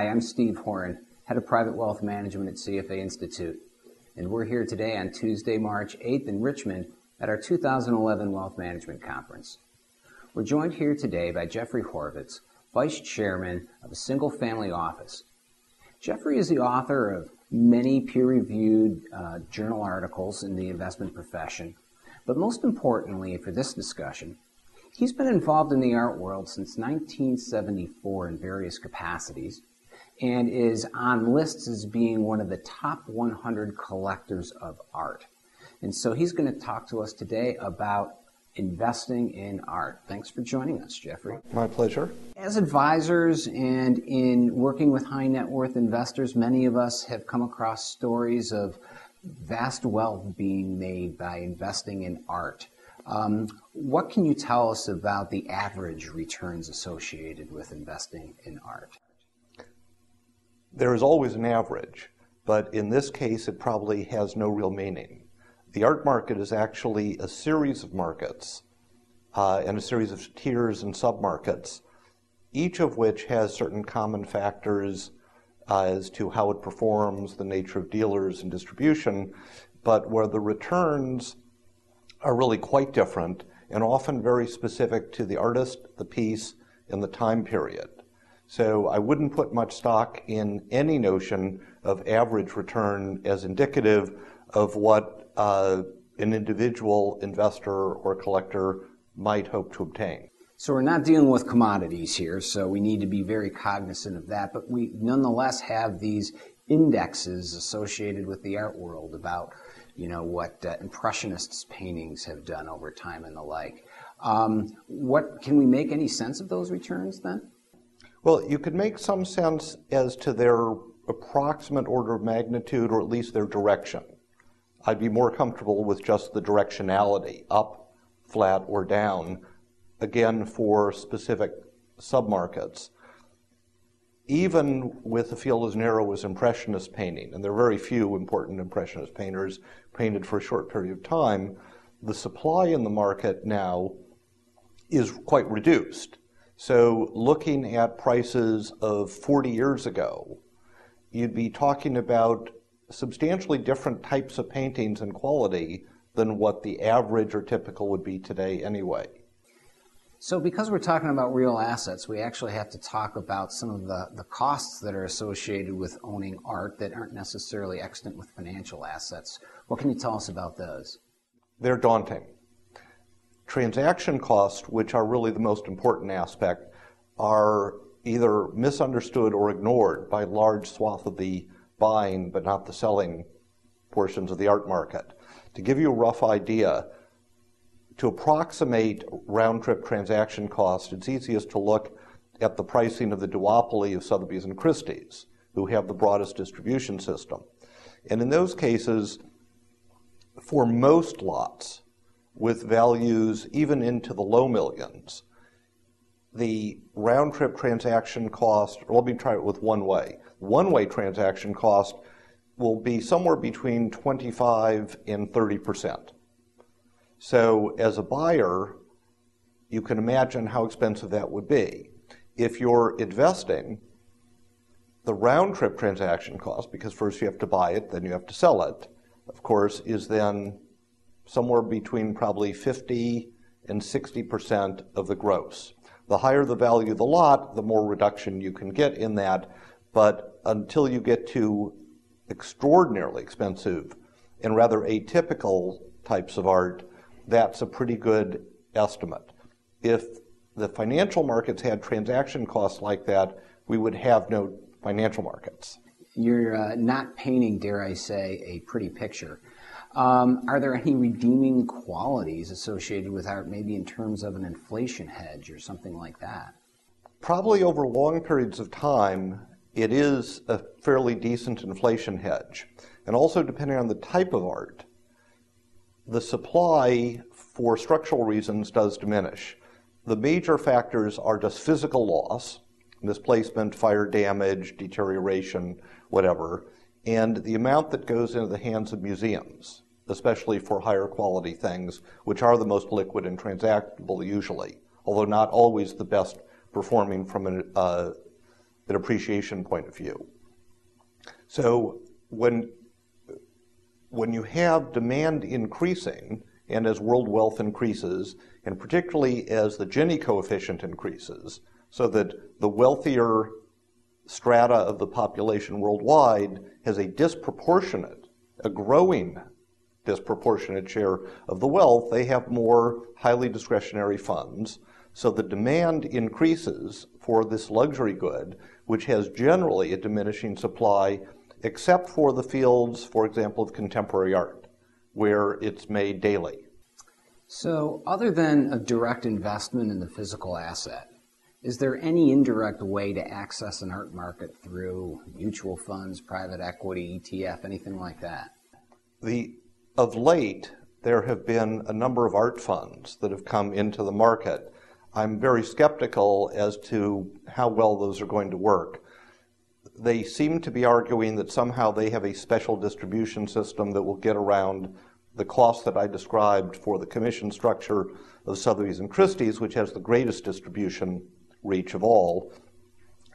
Hi, I'm Steve Horan, Head of Private Wealth Management at CFA Institute, and we're here today on Tuesday, March 8th in Richmond at our 2011 Wealth Management Conference. We're joined here today by Jeffrey Horvitz, Vice Chairman of a single family office. Jeffrey is the author of many peer reviewed uh, journal articles in the investment profession, but most importantly for this discussion, He's been involved in the art world since 1974 in various capacities and is on lists as being one of the top 100 collectors of art. And so he's going to talk to us today about investing in art. Thanks for joining us, Jeffrey. My pleasure. As advisors and in working with high net worth investors, many of us have come across stories of vast wealth being made by investing in art. Um, what can you tell us about the average returns associated with investing in art? There is always an average, but in this case, it probably has no real meaning. The art market is actually a series of markets uh, and a series of tiers and submarkets, each of which has certain common factors uh, as to how it performs, the nature of dealers and distribution, but where the returns are really quite different and often very specific to the artist, the piece, and the time period. So I wouldn't put much stock in any notion of average return as indicative of what uh, an individual investor or collector might hope to obtain. So we're not dealing with commodities here, so we need to be very cognizant of that. But we nonetheless have these indexes associated with the art world about you know, what uh, Impressionists' paintings have done over time and the like. Um, what can we make any sense of those returns then? Well, you could make some sense as to their approximate order of magnitude, or at least their direction. I'd be more comfortable with just the directionality, up, flat, or down, again for specific submarkets even with a field as narrow as Impressionist painting, and there are very few important Impressionist painters painted for a short period of time, the supply in the market now is quite reduced. So, looking at prices of 40 years ago, you'd be talking about substantially different types of paintings and quality than what the average or typical would be today anyway. So, because we're talking about real assets, we actually have to talk about some of the, the costs that are associated with owning art that aren't necessarily extant with financial assets. What can you tell us about those? They're daunting. Transaction costs, which are really the most important aspect, are either misunderstood or ignored by large swath of the buying but not the selling portions of the art market. To give you a rough idea, to approximate round trip transaction cost, it's easiest to look at the pricing of the duopoly of Sotheby's and Christie's, who have the broadest distribution system. And in those cases, for most lots with values even into the low millions, the round trip transaction cost, or let me try it with one way. One way transaction cost will be somewhere between 25 and 30 percent. So, as a buyer, you can imagine how expensive that would be. If you're investing, the round trip transaction cost, because first you have to buy it, then you have to sell it, of course, is then somewhere between probably 50 and 60% of the gross. The higher the value of the lot, the more reduction you can get in that. But until you get to extraordinarily expensive and rather atypical types of art, that's a pretty good estimate. If the financial markets had transaction costs like that, we would have no financial markets. You're uh, not painting, dare I say, a pretty picture. Um, are there any redeeming qualities associated with art, maybe in terms of an inflation hedge or something like that? Probably over long periods of time, it is a fairly decent inflation hedge. And also, depending on the type of art, the supply for structural reasons does diminish. The major factors are just physical loss, misplacement, fire damage, deterioration, whatever, and the amount that goes into the hands of museums, especially for higher quality things, which are the most liquid and transactable usually, although not always the best performing from a uh, an appreciation point of view. So when when you have demand increasing, and as world wealth increases, and particularly as the Gini coefficient increases, so that the wealthier strata of the population worldwide has a disproportionate, a growing disproportionate share of the wealth, they have more highly discretionary funds. So the demand increases for this luxury good, which has generally a diminishing supply, except for the fields, for example, of contemporary art, where it's made daily. So, other than a direct investment in the physical asset, is there any indirect way to access an art market through mutual funds, private equity, ETF, anything like that? The of late, there have been a number of art funds that have come into the market. I'm very skeptical as to how well those are going to work. They seem to be arguing that somehow they have a special distribution system that will get around the cost that I described for the commission structure of Sotheby's and Christie's, which has the greatest distribution reach of all.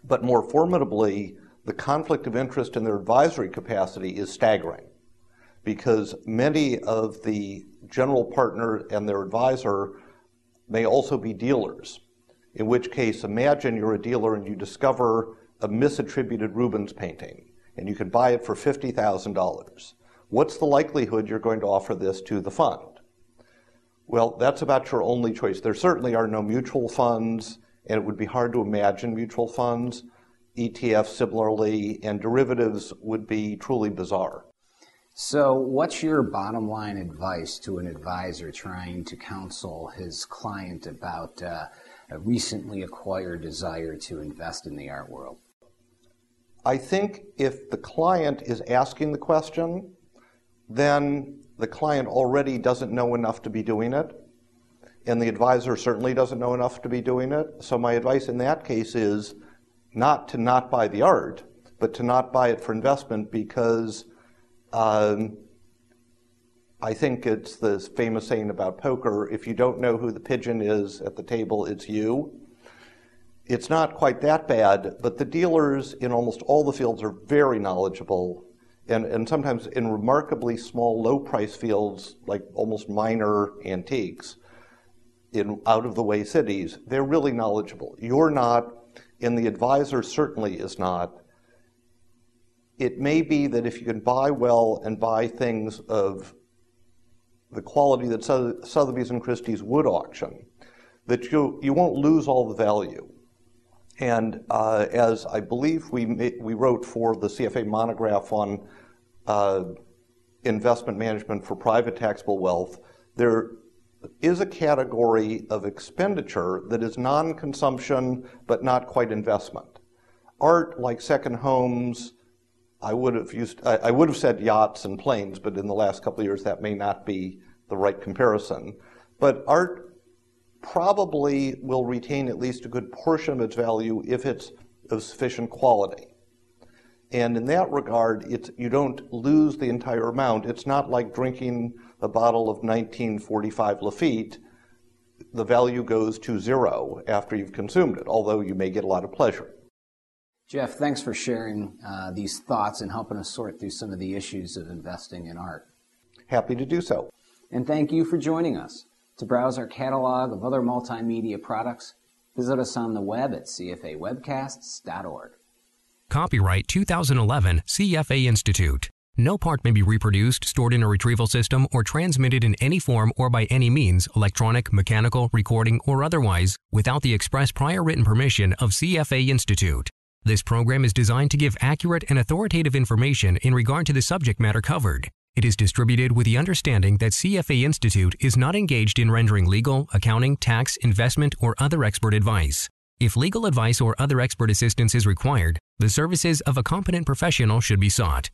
But more formidably, the conflict of interest in their advisory capacity is staggering because many of the general partner and their advisor may also be dealers. In which case, imagine you're a dealer and you discover a misattributed Rubens painting and you can buy it for $50,000 what's the likelihood you're going to offer this to the fund? Well, that's about your only choice. There certainly are no mutual funds, and it would be hard to imagine mutual funds. ETFs, similarly, and derivatives would be truly bizarre. So, what's your bottom line advice to an advisor trying to counsel his client about uh, a recently acquired desire to invest in the art world? I think if the client is asking the question, then the client already doesn't know enough to be doing it, and the advisor certainly doesn't know enough to be doing it. So, my advice in that case is not to not buy the art, but to not buy it for investment because um, I think it's this famous saying about poker if you don't know who the pigeon is at the table, it's you. It's not quite that bad, but the dealers in almost all the fields are very knowledgeable and, and sometimes in remarkably small, low price fields, like almost minor antiques, in out of the way cities, they're really knowledgeable. You're not, and the advisor certainly is not. It may be that if you can buy well and buy things of the quality that Sotheby's and Christie's would auction, that you, you won't lose all the value. And uh, as I believe we, we wrote for the CFA monograph on uh, investment management for private taxable wealth, there is a category of expenditure that is non consumption but not quite investment. Art, like second homes, I would have used, I, would have said yachts and planes, but in the last couple of years that may not be the right comparison. But art probably will retain at least a good portion of its value if it's of sufficient quality. And in that regard, you don't lose the entire amount. It's not like drinking a bottle of 1945 Lafite. The value goes to zero after you've consumed it, although you may get a lot of pleasure. Jeff, thanks for sharing uh, these thoughts and helping us sort through some of the issues of investing in art. Happy to do so. And thank you for joining us. To browse our catalog of other multimedia products, visit us on the web at cfawebcasts.org. Copyright 2011 CFA Institute. No part may be reproduced, stored in a retrieval system, or transmitted in any form or by any means, electronic, mechanical, recording, or otherwise, without the express prior written permission of CFA Institute. This program is designed to give accurate and authoritative information in regard to the subject matter covered. It is distributed with the understanding that CFA Institute is not engaged in rendering legal, accounting, tax, investment, or other expert advice. If legal advice or other expert assistance is required, the services of a competent professional should be sought.